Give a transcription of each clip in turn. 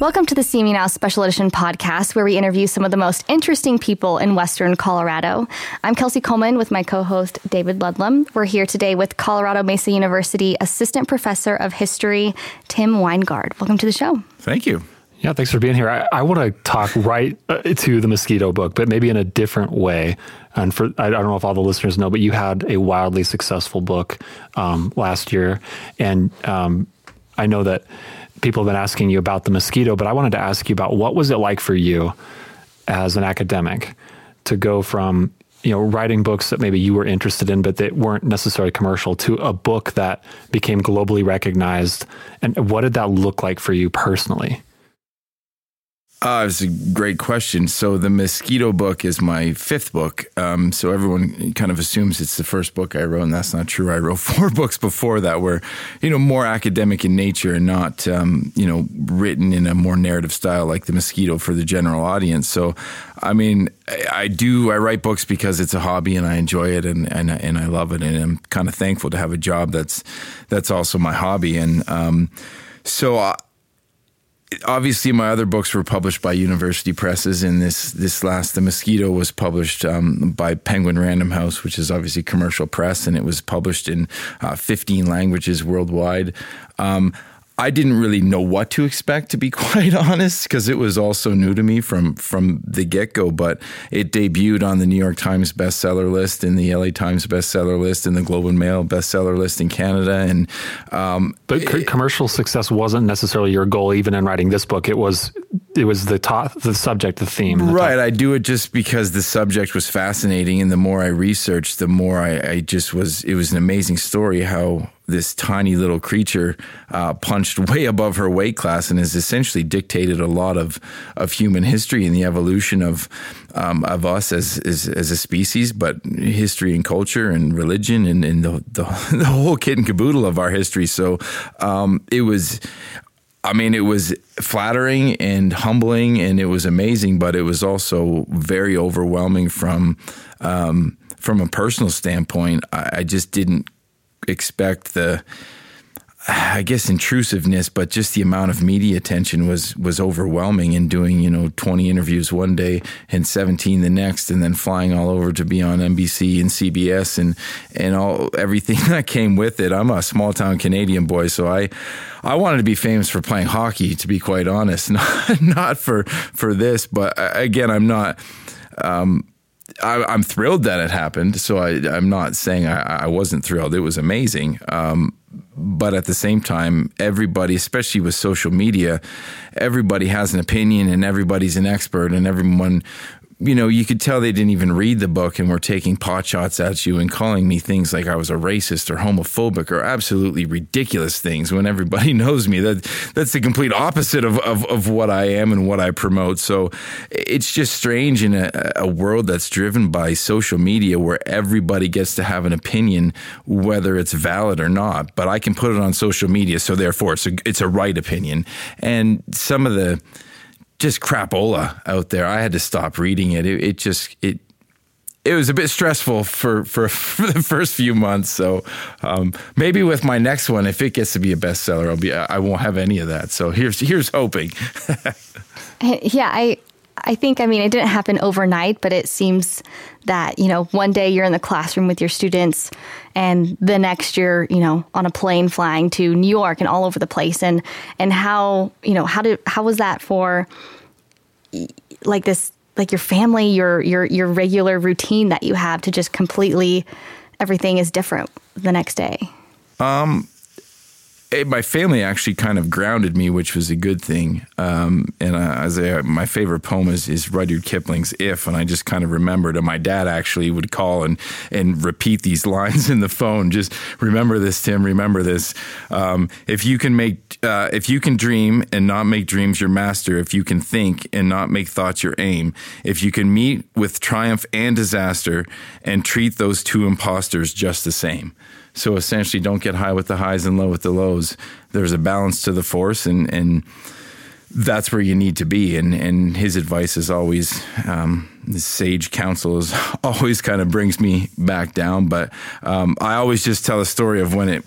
Welcome to the CMU Now Special Edition podcast, where we interview some of the most interesting people in Western Colorado. I'm Kelsey Coleman with my co host, David Ludlam. We're here today with Colorado Mesa University Assistant Professor of History, Tim Winegard. Welcome to the show. Thank you. Yeah, thanks for being here. I, I want to talk right uh, to the mosquito book, but maybe in a different way. And for I don't know if all the listeners know, but you had a wildly successful book um, last year, and um, I know that people have been asking you about the mosquito, but I wanted to ask you about what was it like for you as an academic to go from you know writing books that maybe you were interested in but that weren't necessarily commercial to a book that became globally recognized? And what did that look like for you personally uh, it's a great question. So the mosquito book is my fifth book. Um, so everyone kind of assumes it's the first book I wrote, and that's not true. I wrote four books before that, were you know more academic in nature and not um, you know written in a more narrative style like the mosquito for the general audience. So, I mean, I, I do. I write books because it's a hobby and I enjoy it and and and I love it, and I'm kind of thankful to have a job that's that's also my hobby and. Um, so uh, obviously my other books were published by university presses and this this last the mosquito was published um, by penguin random house which is obviously commercial press and it was published in uh, 15 languages worldwide. Um, I didn't really know what to expect, to be quite honest, because it was all so new to me from from the get go. But it debuted on the New York Times bestseller list, in the LA Times bestseller list, in the Globe and Mail bestseller list in Canada, and um, but it, commercial success wasn't necessarily your goal, even in writing this book. It was it was the top, the subject, the theme. The right. Top. I do it just because the subject was fascinating, and the more I researched, the more I, I just was. It was an amazing story how this tiny little creature uh, punched way above her weight class and has essentially dictated a lot of, of human history and the evolution of um, of us as, as, as a species, but history and culture and religion and, and the, the, the whole kit and caboodle of our history. So um, it was. I mean, it was flattering and humbling, and it was amazing, but it was also very overwhelming from um, from a personal standpoint. I, I just didn't expect the I guess intrusiveness, but just the amount of media attention was was overwhelming in doing, you know, 20 interviews one day and 17 the next and then flying all over to be on NBC and CBS and and all everything that came with it. I'm a small town Canadian boy, so I I wanted to be famous for playing hockey to be quite honest, not not for for this, but uh, again, I'm not um, I, am thrilled that it happened. So I, am not saying I, I, wasn't thrilled. It was amazing. Um, but at the same time, everybody, especially with social media, everybody has an opinion and everybody's an expert and everyone you know, you could tell they didn't even read the book and were taking pot shots at you and calling me things like I was a racist or homophobic or absolutely ridiculous things when everybody knows me. That that's the complete opposite of, of, of what I am and what I promote. So it's just strange in a, a world that's driven by social media where everybody gets to have an opinion, whether it's valid or not. But I can put it on social media, so therefore it's a, it's a right opinion. And some of the just crapola out there. I had to stop reading it. It, it just it it was a bit stressful for, for, for the first few months. So um, maybe with my next one, if it gets to be a bestseller, I'll be I won't have any of that. So here's here's hoping. yeah, I I think I mean it didn't happen overnight, but it seems that you know one day you're in the classroom with your students, and the next year you know on a plane flying to New York and all over the place, and and how you know how did how was that for like this like your family, your your your regular routine that you have to just completely everything is different the next day? Um, it, my family actually kind of grounded me, which was a good thing. Um, and uh, as I, my favorite poem is, is Rudyard Kipling's "If," and I just kind of remembered. And my dad actually would call and and repeat these lines in the phone. Just remember this, Tim. Remember this. Um, if you can make, uh, if you can dream and not make dreams your master. If you can think and not make thoughts your aim. If you can meet with triumph and disaster and treat those two impostors just the same. So essentially, don't get high with the highs and low with the lows. There's a balance to the force, and and that's where you need to be. And and his advice is always, um, sage counsel is always kind of brings me back down. But um, I always just tell a story of when it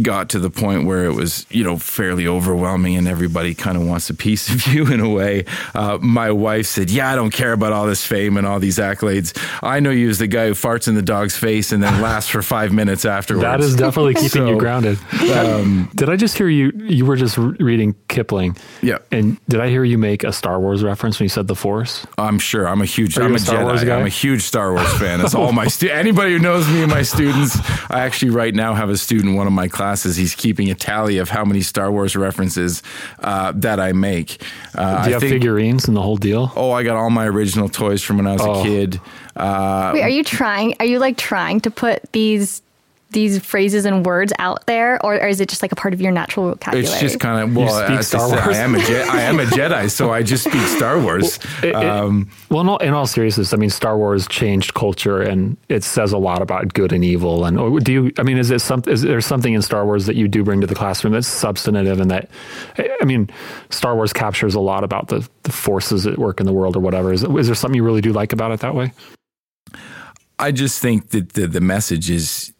got to the point where it was, you know, fairly overwhelming and everybody kind of wants a piece of you in a way. Uh, my wife said, Yeah, I don't care about all this fame and all these accolades. I know you as the guy who farts in the dog's face and then laughs for five minutes afterwards. That is definitely keeping so, you grounded. Um, did I just hear you? You were just reading Kipling. Yeah. And did I hear you make a Star Wars reference when you said the Force? I'm sure. I'm a huge, I'm a, a Star Jedi. Wars guy? I'm a huge Star Wars fan. That's all my, stu- anybody who knows me and my students, I actually right now have a student, one of my classes, he's keeping a tally of how many Star Wars references uh, that I make. Uh, Do you I have think, figurines and the whole deal? Oh, I got all my original toys from when I was oh. a kid. Uh, Wait, are you trying? Are you like trying to put these these phrases and words out there, or, or, is it just like a part of your natural vocabulary? It's just kind of well, I, Star Wars. I am a Je- I am a Jedi, so I just speak Star Wars. Well, it, um, well in, all, in, all, seriousness, I mean, Star Wars changed culture, and it says a lot about good and evil. And do you? I mean, is it some? Is there something in Star Wars that you do bring to the classroom that's substantive, and that? I mean, Star Wars captures a lot about the, the forces at work in the world, or whatever. Is, is there something you really do like about it that way? I just think that the, the message is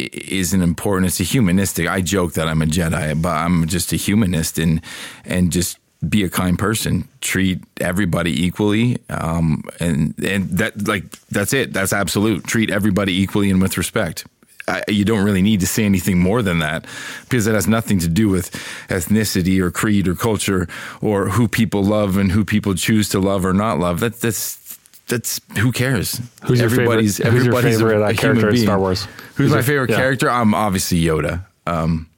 isn't important. It's a humanistic. I joke that I'm a Jedi, but I'm just a humanist and and just be a kind person. Treat everybody equally, um, and and that like that's it. That's absolute. Treat everybody equally and with respect. I, you don't really need to say anything more than that because it has nothing to do with ethnicity or creed or culture or who people love and who people choose to love or not love. That, that's that's who cares? Who's everybody's, your favorite? Who's your favorite uh, character in Star Wars? Who's, who's my your, favorite yeah. character? I'm obviously Yoda. Um,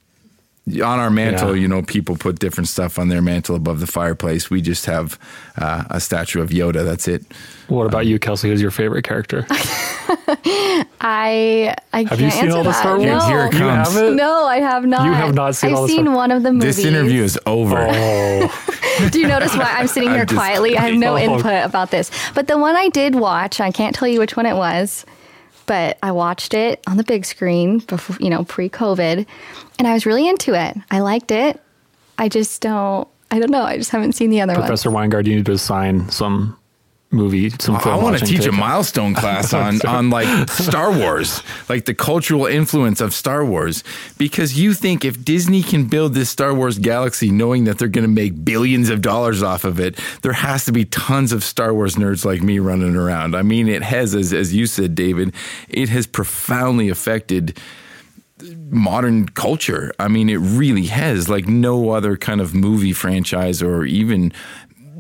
on our mantle, yeah. you know, people put different stuff on their mantle above the fireplace. We just have uh, a statue of Yoda. That's it. What about um, you, Kelsey? Who's your favorite character? I I have you seen all the Star Wars? No. Here it comes. No, I have not. You have not seen. I've all the seen Star- one of the movies. This interview is over. Oh. Do you notice why I'm sitting here I'm quietly? I have no oh. input about this. But the one I did watch, I can't tell you which one it was but I watched it on the big screen before, you know, pre-COVID, and I was really into it. I liked it. I just don't. I don't know. I just haven't seen the other one. Professor ones. Winegard, you need to assign some movie, some I want to teach a milestone class on on like Star Wars, like the cultural influence of Star Wars. Because you think if Disney can build this Star Wars galaxy, knowing that they're going to make billions of dollars off of it, there has to be tons of Star Wars nerds like me running around. I mean, it has, as as you said, David, it has profoundly affected modern culture. I mean, it really has, like no other kind of movie franchise or even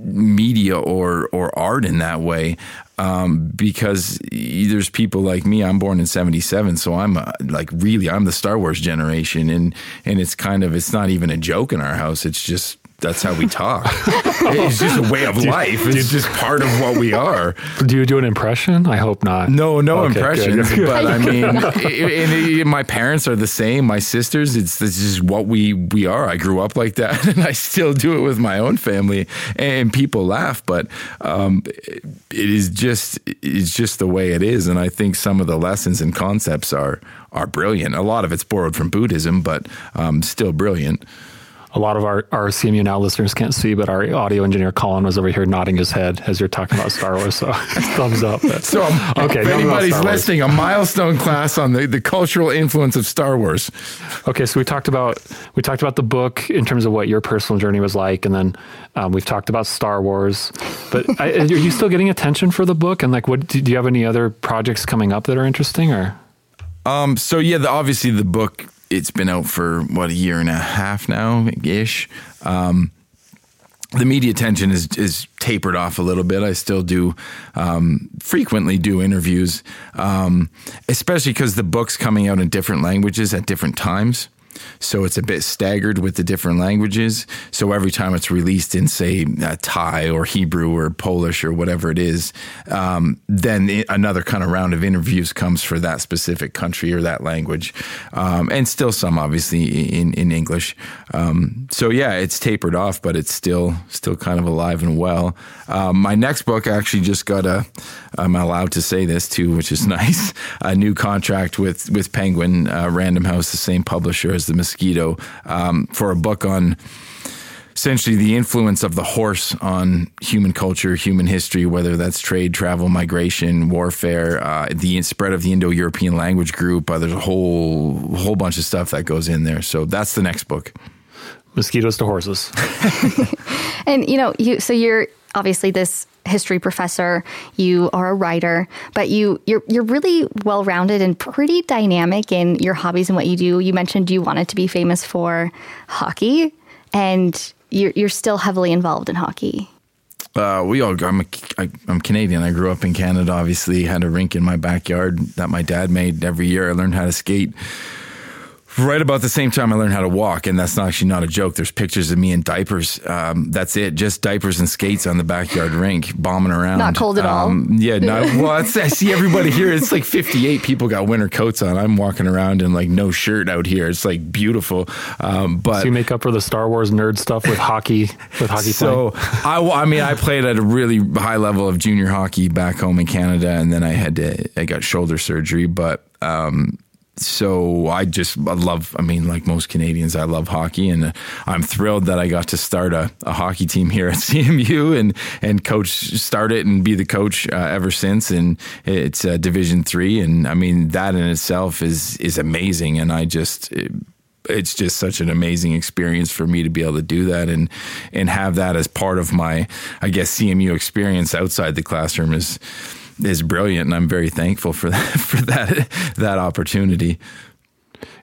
media or or art in that way um, because there's people like me. I'm born in '77, so I'm uh, like really I'm the Star Wars generation, and and it's kind of it's not even a joke in our house. It's just that's how we talk. it's just a way of life. It's just part of what we are. Do you do an impression? I hope not. No, no okay, impressions. Good. But I mean, and my parents are the same. My sisters, it's this is what we we are. I grew up like that, and I still do it with my own family. And people laugh, but um, it is just it's just the way it is. And I think some of the lessons and concepts are are brilliant. A lot of it's borrowed from Buddhism, but um, still brilliant a lot of our, our CMU Now listeners can't see, but our audio engineer Colin was over here nodding his head as you're talking about Star Wars. So thumbs up. so um, okay, if anybody's listening, a milestone class on the, the cultural influence of Star Wars. Okay, so we talked about we talked about the book in terms of what your personal journey was like, and then um, we've talked about Star Wars. But I, are you still getting attention for the book? And like, what do you have any other projects coming up that are interesting? Or um, so yeah, the, obviously the book it's been out for what a year and a half now ish. Um, the media attention is is tapered off a little bit. I still do um, frequently do interviews, um, especially because the book's coming out in different languages at different times. So it's a bit staggered with the different languages. So every time it's released in, say, uh, Thai or Hebrew or Polish or whatever it is, um, then it, another kind of round of interviews comes for that specific country or that language. Um, and still some, obviously, in, in English. Um, so yeah, it's tapered off, but it's still still kind of alive and well. Um, my next book actually just got a, I'm allowed to say this too, which is nice, a new contract with, with Penguin, uh, Random House, the same publisher as The Mosquito, um, for a book on essentially the influence of the horse on human culture, human history, whether that's trade, travel, migration, warfare, uh, the spread of the Indo-European language group. Uh, there's a whole whole bunch of stuff that goes in there. So that's the next book. Mosquitoes to horses. and you know, you so you're obviously this history professor, you are a writer, but you you're you're really well rounded and pretty dynamic in your hobbies and what you do. You mentioned you wanted to be famous for hockey, and you're you're still heavily involved in hockey. Uh, we all. I'm a, I, I'm Canadian. I grew up in Canada. Obviously, had a rink in my backyard that my dad made every year. I learned how to skate right about the same time I learned how to walk, and that's actually not a joke. There's pictures of me in diapers. Um, that's it, just diapers and skates on the backyard rink, bombing around. Not cold at um, all. Yeah, not, well, I see everybody here. It's like 58 people got winter coats on. I'm walking around in like no shirt out here. It's like beautiful. Um, but so you make up for the Star Wars nerd stuff with hockey, with hockey. So I, I mean, I played at a really high level of junior hockey back home in Canada, and then I had to, I got shoulder surgery, but. Um, so I just I love. I mean, like most Canadians, I love hockey, and uh, I'm thrilled that I got to start a, a, hockey team here at CMU and and coach start it and be the coach uh, ever since. And it's uh, Division three, and I mean that in itself is is amazing. And I just. It, it's just such an amazing experience for me to be able to do that and and have that as part of my I guess CMU experience outside the classroom is is brilliant, and I'm very thankful for that for that that opportunity.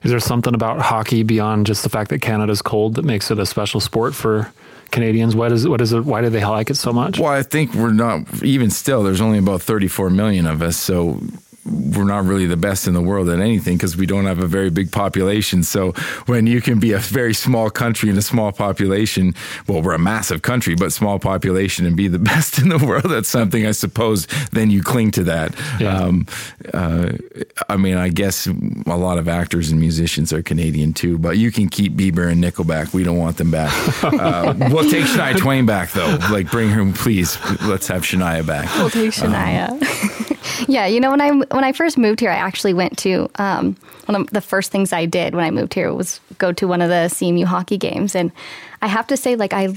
Is there something about hockey beyond just the fact that Canada's cold that makes it a special sport for Canadians? What is what is it? Why do they like it so much? Well, I think we're not even still. There's only about 34 million of us, so we're not really the best in the world at anything because we don't have a very big population. So when you can be a very small country and a small population, well, we're a massive country, but small population and be the best in the world, that's something I suppose then you cling to that. Yeah. Um, uh, I mean, I guess a lot of actors and musicians are Canadian too, but you can keep Bieber and Nickelback. We don't want them back. uh, we'll take Shania Twain back though. Like bring her, please. Let's have Shania back. We'll take Shania. Um, yeah, you know when I when I first moved here, I actually went to um, one of the first things I did when I moved here was go to one of the CMU hockey games, and I have to say, like I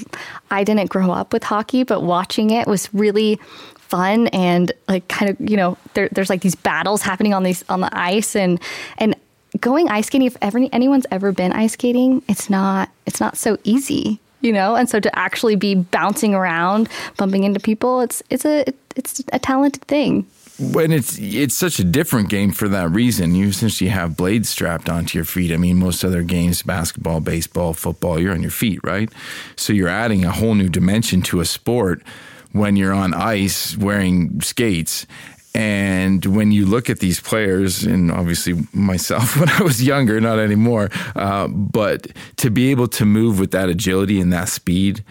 I didn't grow up with hockey, but watching it was really fun and like kind of you know there, there's like these battles happening on these on the ice. And and going ice skating if ever anyone's ever been ice skating it's not it's not so easy you know? And so to actually be bouncing around bumping into people it's it's a it's a talented thing when it's it's such a different game for that reason. You essentially have blades strapped onto your feet. I mean, most other games, basketball, baseball, football, you're on your feet, right? So you're adding a whole new dimension to a sport when you're on ice wearing skates. And when you look at these players, and obviously myself when I was younger, not anymore, uh, but to be able to move with that agility and that speed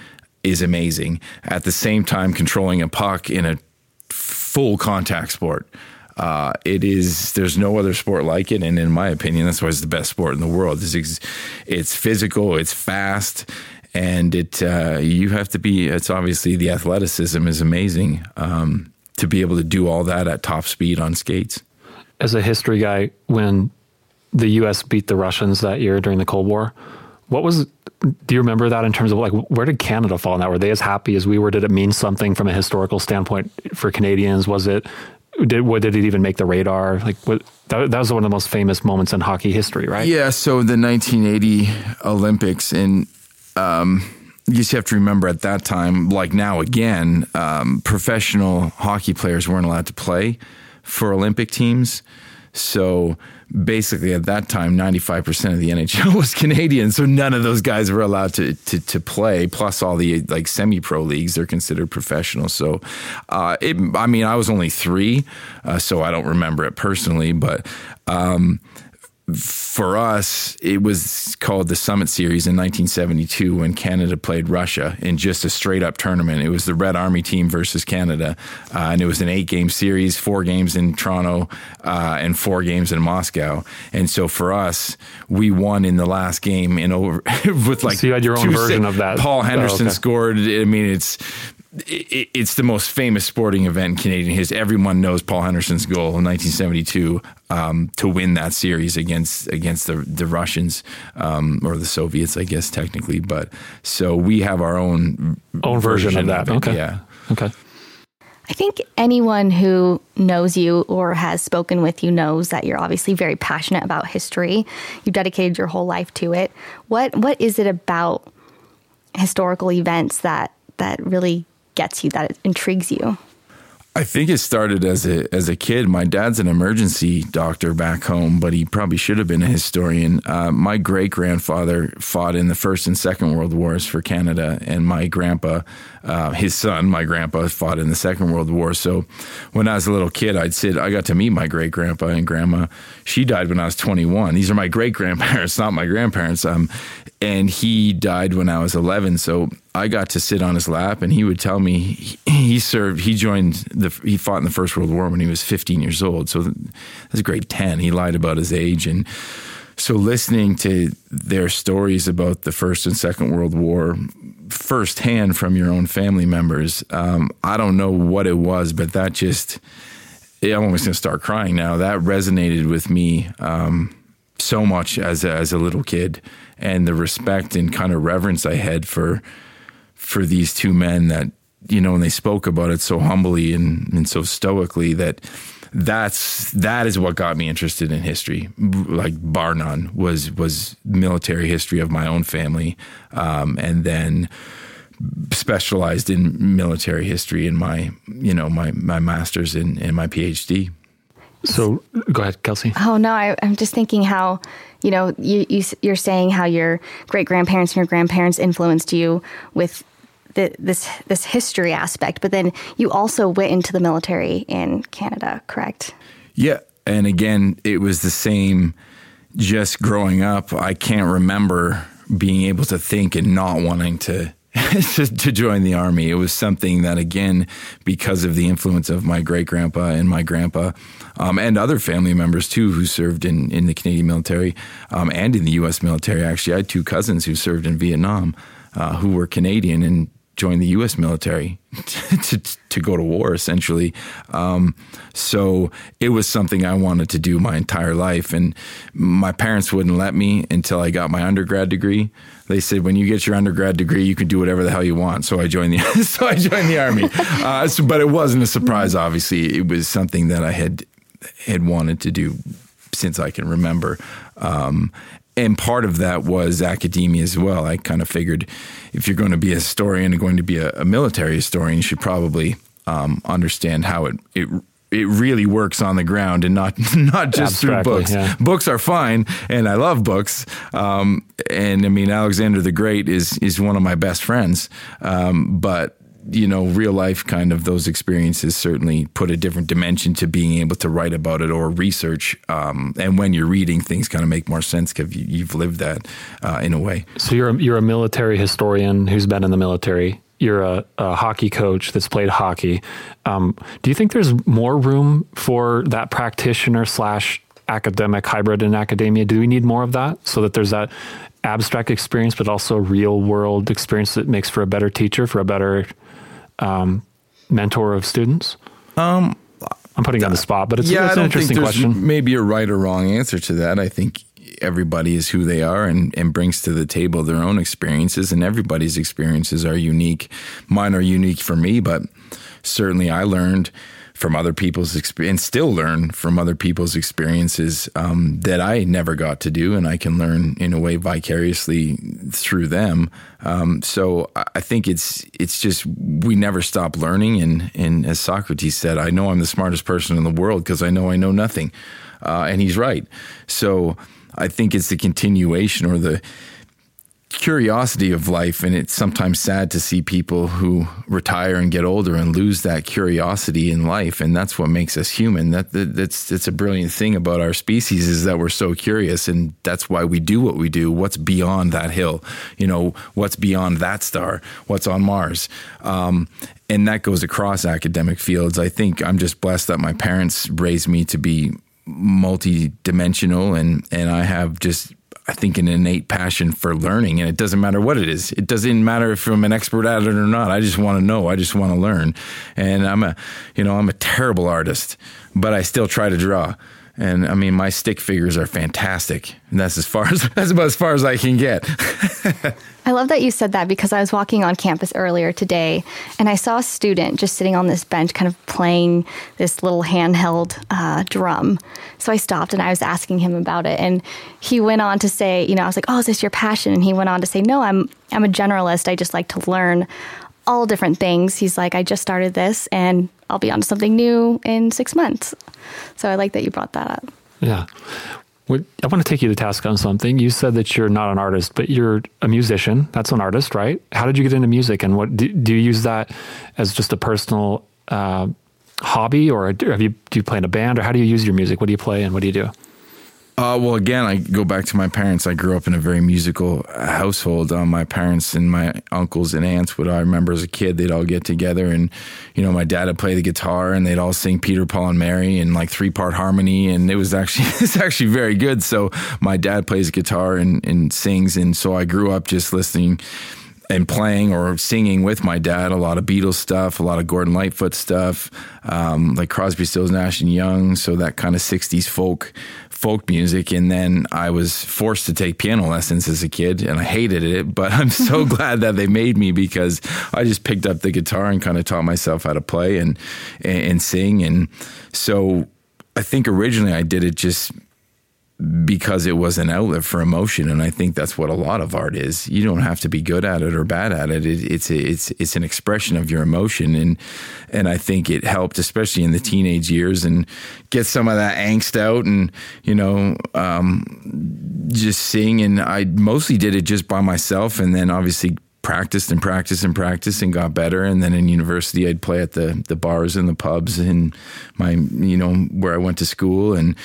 is amazing. At the same time, controlling a puck in a full contact sport. Uh, it is. There's no other sport like it, and in my opinion, that's why it's the best sport in the world. It's, it's physical, it's fast, and it. Uh, you have to be. It's obviously the athleticism is amazing um, to be able to do all that at top speed on skates. As a history guy, when the U.S. beat the Russians that year during the Cold War, what was do you remember that in terms of like where did Canada fall in that? Were they as happy as we were? Did it mean something from a historical standpoint for Canadians? Was it did what did it even make the radar? Like what, that, that was one of the most famous moments in hockey history, right? Yeah. So the 1980 Olympics, and um, you just have to remember at that time, like now again, um, professional hockey players weren't allowed to play for Olympic teams. So basically at that time 95% of the NHL was Canadian. So none of those guys were allowed to to, to play. Plus all the like semi pro leagues they're considered professional. So uh, it, I mean I was only 3 uh, so I don't remember it personally but um, for us, it was called the Summit Series in 1972 when Canada played Russia in just a straight up tournament. It was the Red Army team versus Canada, uh, and it was an eight game series, four games in Toronto uh, and four games in Moscow. And so for us, we won in the last game in over with like. So you had your own version of that. Paul Henderson oh, okay. scored. I mean, it's it, it's the most famous sporting event in Canadian history. Everyone knows Paul Henderson's goal in 1972 um, to win that series against against the the Russians um, or the Soviets, I guess technically. But so we have our own own version, version of that. Of okay. Yeah. Okay. I think anyone who knows you or has spoken with you knows that you're obviously very passionate about history. You've dedicated your whole life to it. What what is it about historical events that that really gets you, that intrigues you? I think it started as a as a kid. My dad's an emergency doctor back home, but he probably should have been a historian. Uh, my great grandfather fought in the First and Second World Wars for Canada, and my grandpa, uh, his son, my grandpa, fought in the Second World War. So when I was a little kid, I'd sit. I got to meet my great grandpa and grandma. She died when I was 21. These are my great grandparents, not my grandparents. Um, and he died when I was 11. So I got to sit on his lap, and he would tell me he, he, served. He joined the. He fought in the First World War when he was 15 years old. So that's a grade 10. He lied about his age, and so listening to their stories about the First and Second World War firsthand from your own family members, um, I don't know what it was, but that just. I'm almost going to start crying now. That resonated with me. Um, so much as a, as a little kid, and the respect and kind of reverence I had for for these two men that you know, and they spoke about it so humbly and, and so stoically that that's that is what got me interested in history. Like bar none was was military history of my own family, um, and then specialized in military history in my you know my my master's and, and my PhD. So go ahead, Kelsey. Oh no, I, am just thinking how you know you, you you're saying how your great grandparents and your grandparents influenced you with the, this this history aspect, but then you also went into the military in Canada, correct? Yeah, and again, it was the same. Just growing up, I can't remember being able to think and not wanting to to, to, join the army. It was something that, again, because of the influence of my great grandpa and my grandpa, um, and other family members too, who served in, in the Canadian military um, and in the U.S. military. Actually, I had two cousins who served in Vietnam, uh, who were Canadian and joined the U.S. military to, to go to war, essentially. Um, so it was something I wanted to do my entire life, and my parents wouldn't let me until I got my undergrad degree. They said, "When you get your undergrad degree, you can do whatever the hell you want." So I joined the so I joined the army. Uh, so, but it wasn't a surprise. Obviously, it was something that I had had wanted to do since I can remember. Um, and part of that was academia as well. I kind of figured if you're going to be a historian and going to be a, a military historian, you should probably um, understand how it, it it really works on the ground and not not just through books. Yeah. Books are fine, and I love books. Um, and I mean, Alexander the Great is is one of my best friends. Um, but you know, real life kind of those experiences certainly put a different dimension to being able to write about it or research. Um, and when you're reading, things kind of make more sense because you, have lived that uh, in a way. So you're a, you're a military historian who's been in the military. You're a, a hockey coach that's played hockey. Um, do you think there's more room for that practitioner slash academic hybrid in academia? Do we need more of that so that there's that abstract experience, but also real world experience that makes for a better teacher, for a better um, mentor of students? Um, I'm putting you on the spot, but it's, yeah, it's an interesting question. Maybe a right or wrong answer to that. I think everybody is who they are and, and brings to the table their own experiences, and everybody's experiences are unique. Mine are unique for me, but certainly I learned from other people's experience, and still learn from other people's experiences um, that I never got to do, and I can learn in a way vicariously through them. Um, so I think it's it's just we never stop learning, and and as Socrates said, I know I'm the smartest person in the world because I know I know nothing, uh, and he's right. So I think it's the continuation or the curiosity of life and it's sometimes sad to see people who retire and get older and lose that curiosity in life and that's what makes us human. That, that that's it's a brilliant thing about our species is that we're so curious and that's why we do what we do. What's beyond that hill? You know what's beyond that star? What's on mars? Um, and that goes across academic fields. I think i'm just blessed that my parents raised me to be multi-dimensional and and i have just I think an innate passion for learning, and it doesn't matter what it is. It doesn't matter if I'm an expert at it or not. I just want to know. I just want to learn. And I'm a, you know, I'm a terrible artist, but I still try to draw. And I mean, my stick figures are fantastic, and that's as far as that's about as far as I can get. I love that you said that because I was walking on campus earlier today and I saw a student just sitting on this bench, kind of playing this little handheld uh, drum. So I stopped and I was asking him about it, and he went on to say, you know, I was like, "Oh, is this your passion?" And he went on to say, "No, I'm I'm a generalist. I just like to learn all different things." He's like, "I just started this, and I'll be on to something new in six months." So I like that you brought that up. Yeah. I want to take you to task on something. You said that you're not an artist, but you're a musician. That's an artist, right? How did you get into music, and what do, do you use that as just a personal uh, hobby, or have you do you play in a band, or how do you use your music? What do you play, and what do you do? Uh, well, again, I go back to my parents. I grew up in a very musical household. Um, my parents and my uncles and aunts would I remember as a kid, they'd all get together and, you know, my dad would play the guitar and they'd all sing Peter, Paul, and Mary in like three part harmony. And it was actually, it's actually very good. So my dad plays guitar and, and sings. And so I grew up just listening and playing or singing with my dad a lot of Beatles stuff, a lot of Gordon Lightfoot stuff, um, like Crosby, Stills, Nash and Young. So that kind of '60s folk folk music. And then I was forced to take piano lessons as a kid, and I hated it. But I'm so glad that they made me because I just picked up the guitar and kind of taught myself how to play and and sing. And so I think originally I did it just because it was an outlet for emotion and I think that's what a lot of art is you don't have to be good at it or bad at it, it it's it's it's an expression of your emotion and and I think it helped especially in the teenage years and get some of that angst out and you know um, just sing and I mostly did it just by myself and then obviously practiced and practiced and practiced and got better. And then in university, I'd play at the the bars and the pubs in my you know where I went to school, and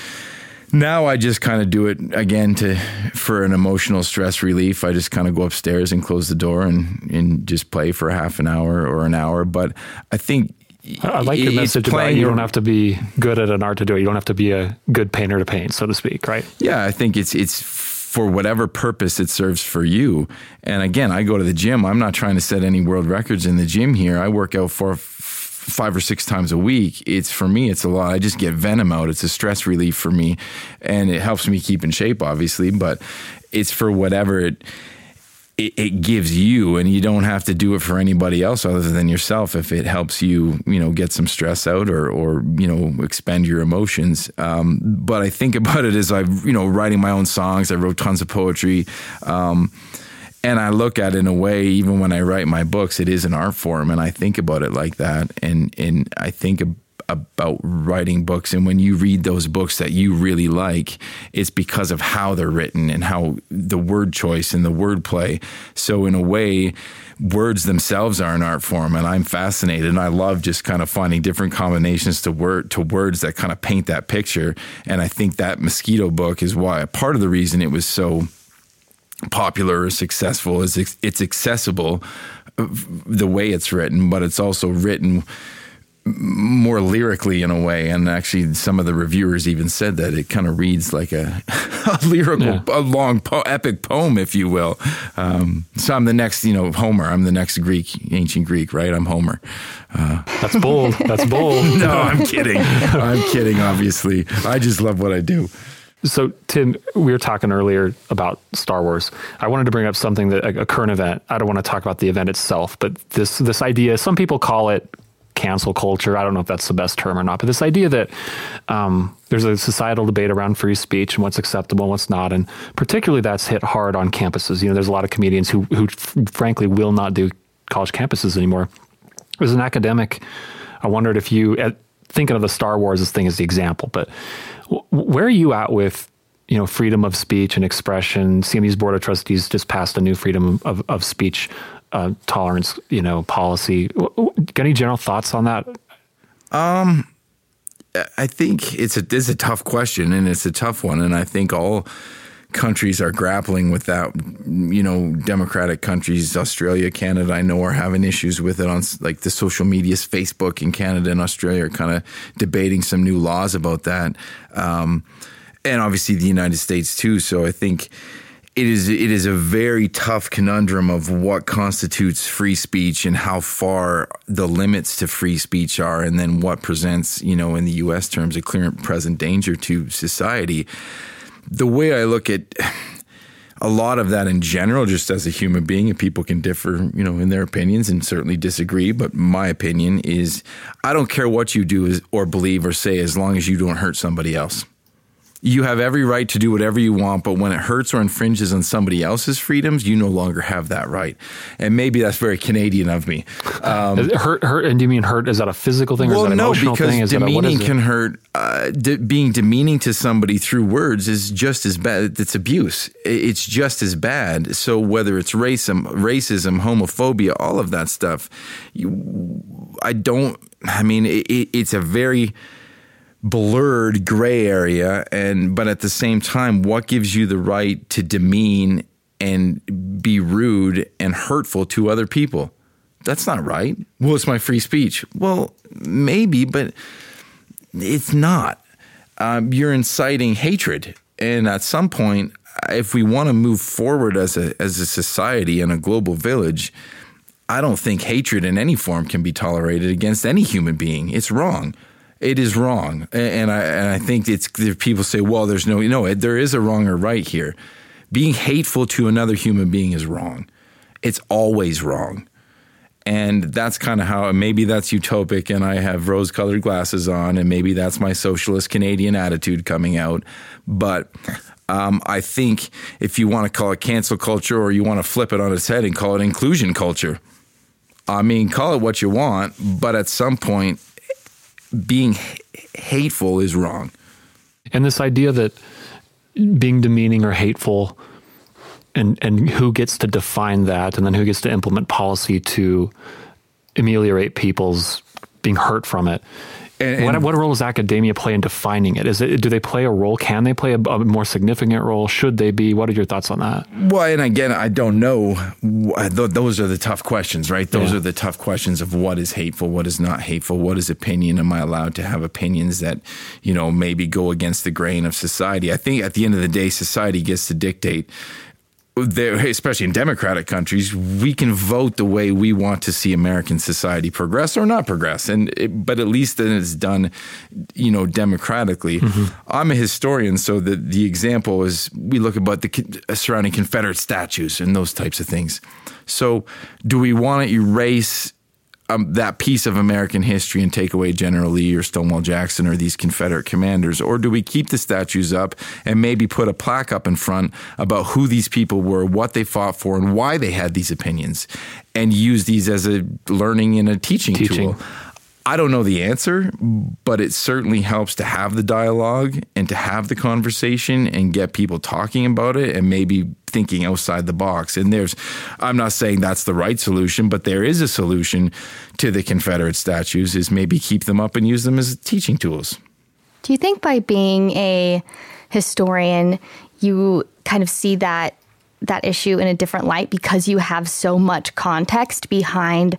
now I just kind of do it again to for an emotional stress relief. I just kind of go upstairs and close the door and and just play for half an hour or an hour. But I think I like your message about you don't have to be good at an art to do it. You don't have to be a good painter to paint, so to speak, right? Yeah, I think it's it's for whatever purpose it serves for you. And again, I go to the gym. I'm not trying to set any world records in the gym here. I work out for five or six times a week, it's for me, it's a lot. I just get venom out. It's a stress relief for me, and it helps me keep in shape, obviously. But it's for whatever it, it, gives you, and you don't have to do it for anybody else other than yourself. If it helps you, you know, get some stress out or or you know expend your emotions. Um, but I think about it as I, you know, writing my own songs. I wrote tons of poetry. Um, and I look at it in a way, even when I write my books, it is an art form, and I think about it like that. And and I think about writing books, and when you read those books that you really like, it's because of how they're written and how the word choice and the wordplay. So in a way, words themselves are an art form, and I'm fascinated. And I love just kind of finding different combinations to word to words that kind of paint that picture. And I think that mosquito book is why part of the reason it was so popular or successful is it's accessible the way it's written, but it's also written more lyrically in a way. And actually, some of the reviewers even said that it kind of reads like a, a lyrical, yeah. a long, po- epic poem, if you will. Um, so I'm the next, you know, Homer. I'm the next Greek, ancient Greek, right? I'm Homer. Uh, That's bold. That's bold. no, I'm kidding. I'm kidding, obviously. I just love what I do. So, Tim, we were talking earlier about Star Wars. I wanted to bring up something that a, current event. I don't want to talk about the event itself, but this this idea. Some people call it cancel culture. I don't know if that's the best term or not, but this idea that um, there's a societal debate around free speech and what's acceptable and what's not, and particularly that's hit hard on campuses. You know, there's a lot of comedians who who frankly will not do college campuses anymore. As an academic, I wondered if you, thinking of the Star Wars thing as the example, but where are you at with you know freedom of speech and expression? CMU's board of trustees just passed a new freedom of, of speech uh, tolerance you know policy. Got any general thoughts on that? Um, I think it's a it's a tough question and it's a tough one, and I think all countries are grappling with that. You know, democratic countries, Australia, Canada, I know are having issues with it on like the social medias, Facebook in Canada and Australia are kind of debating some new laws about that. Um, and obviously the United States too. So I think it is it is a very tough conundrum of what constitutes free speech and how far the limits to free speech are, and then what presents, you know, in the U.S. terms, a clear and present danger to society. The way I look at a lot of that in general, just as a human being, and people can differ, you know, in their opinions and certainly disagree. But my opinion is, I don't care what you do or believe or say, as long as you don't hurt somebody else you have every right to do whatever you want, but when it hurts or infringes on somebody else's freedoms, you no longer have that right. And maybe that's very Canadian of me. Um, hurt, hurt, and do you mean hurt? Is that a physical thing? Well, or is that no, emotional because thing? Is demeaning can hurt. Uh, de- being demeaning to somebody through words is just as bad. It's abuse. It's just as bad. So whether it's racism, racism, homophobia, all of that stuff, you, I don't. I mean, it, it's a very blurred gray area and but at the same time what gives you the right to demean and be rude and hurtful to other people? That's not right. Well it's my free speech. Well maybe but it's not. Um, you're inciting hatred. And at some point if we want to move forward as a as a society and a global village I don't think hatred in any form can be tolerated against any human being. It's wrong. It is wrong, and I and I think it's people say, well, there's no, you know, there is a wrong or right here. Being hateful to another human being is wrong. It's always wrong, and that's kind of how. Maybe that's utopic, and I have rose-colored glasses on, and maybe that's my socialist Canadian attitude coming out. But um, I think if you want to call it cancel culture, or you want to flip it on its head and call it inclusion culture, I mean, call it what you want, but at some point being hateful is wrong. And this idea that being demeaning or hateful and and who gets to define that and then who gets to implement policy to ameliorate people's being hurt from it and, and what, what role does academia play in defining it? Is it do they play a role? Can they play a, a, more significant role? Should they be? What are your thoughts on that? Well, and again, I don't know. Uh, those are the tough questions, right? Those yeah. are the tough questions of what is hateful, what is not hateful, what is opinion. Am I allowed to have opinions that you know maybe go against the grain of society? I think at the end of the day, society gets to dictate especially in democratic countries, we can vote the way we want to see American society progress or not progress, and it, but at least then it's done, you know, democratically. Mm-hmm. I'm a historian, so the the example is we look about the surrounding Confederate statues and those types of things. So, do we want to erase um, that piece of American history and take away General Lee or Stonewall Jackson or these Confederate commanders? Or do we keep the statues up and maybe put a plaque up in front about who these people were, what they fought for, and why they had these opinions, and use these as a learning and a teaching, teaching. tool? I don't know the answer, but it certainly helps to have the dialogue and to have the conversation and get people talking about it and maybe thinking outside the box. And there's, I'm not saying that's the right solution, but there is a solution to the Confederate statues is maybe keep them up and use them as teaching tools. Do you think by being a historian, you kind of see that that issue in a different light because you have so much context behind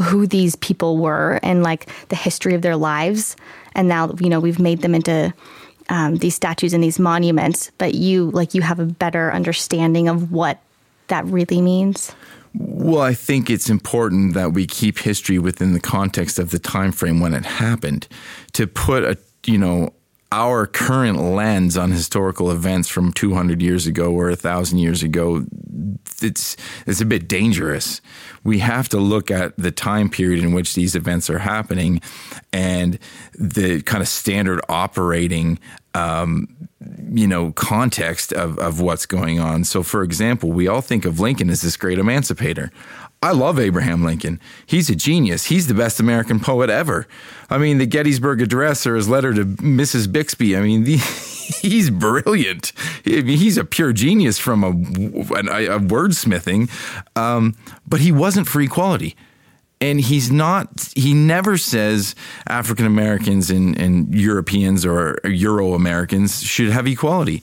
who these people were and like the history of their lives. And now, you know, we've made them into um, these statues and these monuments, but you like you have a better understanding of what that really means. Well, I think it's important that we keep history within the context of the time frame when it happened. To put a you know our current lens on historical events from 200 years ago or 1000 years ago it's it's a bit dangerous we have to look at the time period in which these events are happening and the kind of standard operating um, you know context of, of what's going on so for example we all think of lincoln as this great emancipator I love Abraham Lincoln. He's a genius. He's the best American poet ever. I mean, the Gettysburg Address or his letter to Mrs. Bixby. I mean, the, he's brilliant. He's a pure genius from a, a, a wordsmithing, um, but he wasn't for equality. And he's not, he never says African Americans and, and Europeans or Euro Americans should have equality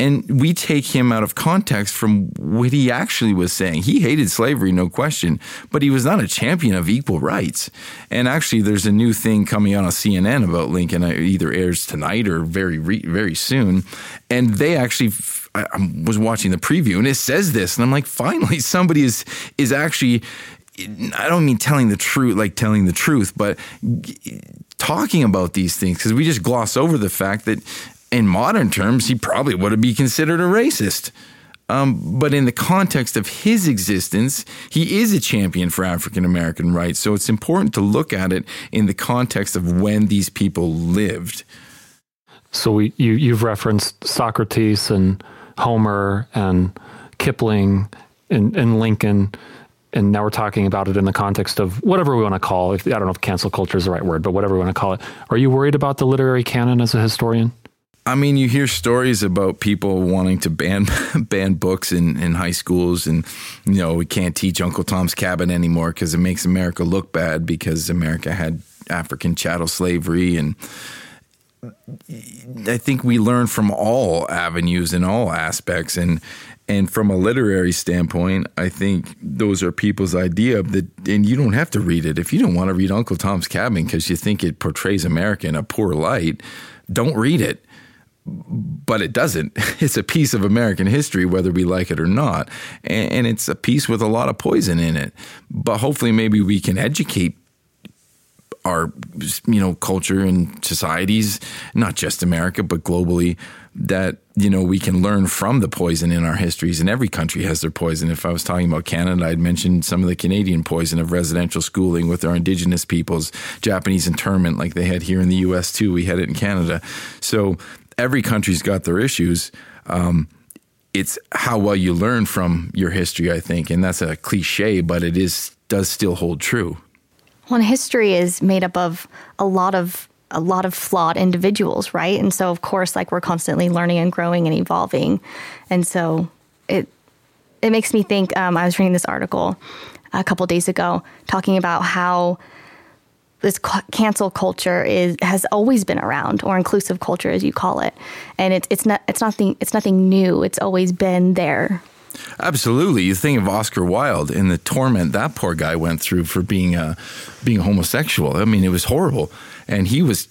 And we take him out of context from what he actually was saying. He hated slavery, no question, but he was not a champion of equal rights. And actually, there's a new thing coming out on CNN about Lincoln. It either airs tonight or very, very soon. And they actually I, was watching the preview and it says this, and I'm like, finally, somebody is is actually. I don't mean telling the truth, like telling the truth, but talking about these things because we just gloss over the fact that in modern terms, he probably would be considered a racist. Um, but in the context of his existence, he is a champion for African American rights. So it's important to look at it in the context of when these people lived. So we, you, you've referenced Socrates and Homer and Kipling and, and Lincoln and now we're talking about it in the context of whatever we want to call it. I don't know if cancel culture is the right word, but whatever we want to call it. Are you worried about the literary canon as a historian? I mean, you hear stories about people wanting to ban ban books in, in high schools, and you know we can't teach Uncle Tom's Cabin anymore because it makes America look bad because America had African chattel slavery, and I think we learn from all avenues and all aspects, and and from a literary standpoint, I think those are people's idea of that, and you don't have to read it if you don't want to read Uncle Tom's Cabin because you think it portrays America in a poor light. Don't read it but it doesn't. It's a piece of American history, whether we like it or not. And, it's a piece with a lot of poison in it. But hopefully, maybe we can educate our you know culture and societies not just america but globally that you know we can learn from the poison in our histories. And every country has their poison. If i was talking about canada i'd mentioned some of the canadian poison of residential schooling with our indigenous peoples japanese internment like they had here in the us too. We had it in canada. So every country's got their issues. Um, it's how well you learn from your history, I think, and that's a cliche, but it is does still hold true. Well, history is made up of a lot of a lot of flawed individuals, right? And so, of course, like we're constantly learning and growing and evolving, and so it it makes me think. Um, I was reading this article a couple days ago talking about how this cancel culture is has always been around, or inclusive culture, as you call it, and it's it's not it's nothing it's nothing new. It's always been there. Absolutely, you think of Oscar Wilde and the torment that poor guy went through for being a being homosexual. I mean, it was horrible, and he was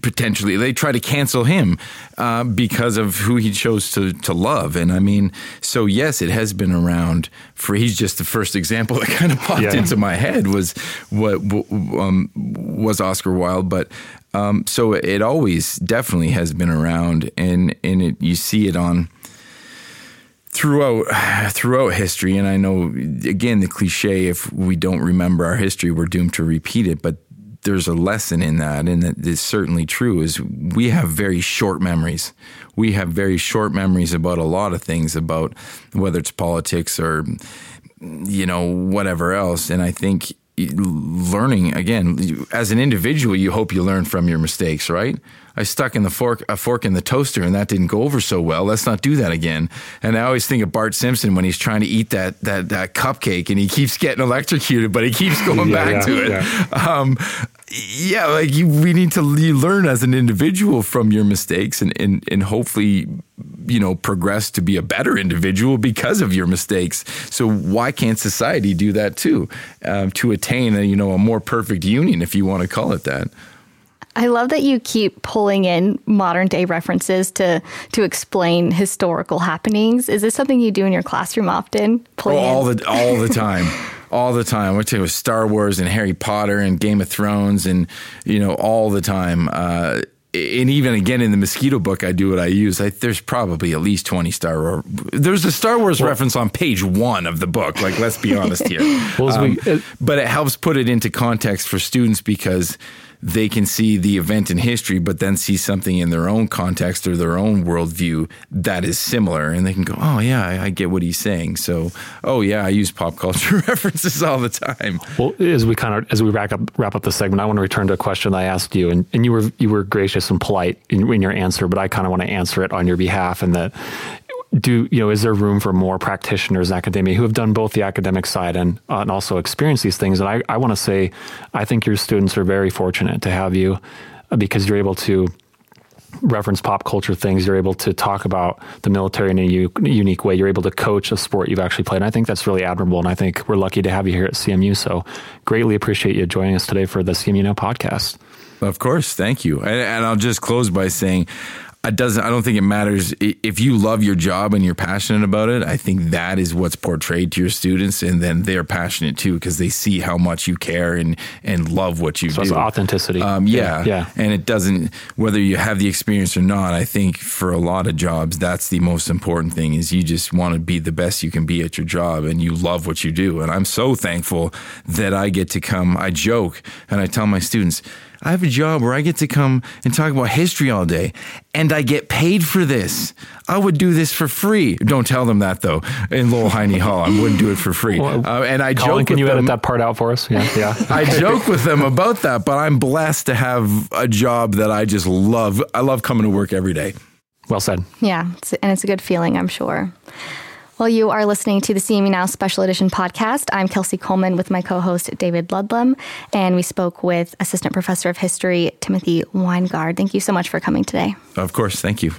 potentially they try to cancel him uh, because of who he chose to to love. And i mean so yes it has been around for he's just the first example that kind of popped yeah. into my head was what um, was oscar wilde. But um, so it always definitely has been around. And and it, you see it on throughout throughout history and i know again the cliche if we don't remember our history we're doomed to repeat it but there's a lesson in that, and that is certainly true. Is we have very short memories. We have very short memories about a lot of things, about whether it's politics or you know whatever else. And I think learning again as an individual, you hope you learn from your mistakes, right? I stuck in the fork a fork in the toaster and that didn't go over so well. Let's not do that again. And I always think of Bart Simpson when he's trying to eat that that that cupcake and he keeps getting electrocuted, but he keeps going yeah, back yeah, to it. Yeah. Um, yeah, like you, we need to you learn as an individual from your mistakes and, and and hopefully you know progress to be a better individual because of your mistakes. So why can't society do that too um, to attain a you know a more perfect union, if you want to call it that? I love that you keep pulling in modern day references to to explain historical happenings. Is this something you do in your classroom often? Oh, all the all the time. all the time. We're talking Star Wars and Harry Potter and Game of Thrones and you know all the time. Uh, and even again in the mosquito book, I do what I use. I, there's probably at least twenty Star Wars. There's a Star Wars well, reference on page one of the book. Like, let's be honest here. well, um, we, uh, but it helps put it into context for students because they can see the event in history, but then see something in their own context or their own worldview that is similar, and they can go, "Oh yeah, I, I get what he's saying." So, oh yeah, I use pop culture references all the time. Well, as we kind of as we wrap up wrap up the segment, I want to return to a question I asked you, and, and you were you were gracious and polite in, in your answer, but I kind of want to answer it on your behalf, and that do you know is there room for more practitioners in academia who have done both the academic side and uh, and also experience these things and i, I want to say i think your students are very fortunate to have you uh, because you're able to reference pop culture things. You're able to talk about the military in a u- unique way. You're able to coach a sport you've actually played. And I think that's really admirable. And I think we're lucky to have you here at CMU. So greatly appreciate you joining us today for the CMU Now podcast. Of course, thank you. And, and I'll just close by saying it doesn't i don't think it matters. If you love your job and you're passionate about it i think that is what's portrayed to your students and then they're passionate too because they see how much you care and and love what you so do. authenticity. Um, yeah, yeah. yeah. And it doesn't whether you have the experience or not i think for a lot of jobs that's the most important thing is you just want to be the best you can be at your job and you love what you do. And i'm so thankful that i get to come i joke and i tell my students I have a job where I get to come and talk about history all day, and I get paid for this. I would do this for free. Don't tell them that though. In Lowell Heiny Hall, I wouldn't do it for free. Well, uh, and I Colin, joke. Can you them, edit that part out for us? Yeah, yeah. I joke with them about that, but I'm blessed to have a job that I just love. I love coming to work every day. Well said. Yeah, and it's a good feeling, I'm sure. Well, you are listening to the CMU Now Special Edition podcast. I'm Kelsey Coleman with my co host David Ludlam, and we spoke with Assistant Professor of History Timothy Winegard. Thank you so much for coming today. Of course. Thank you.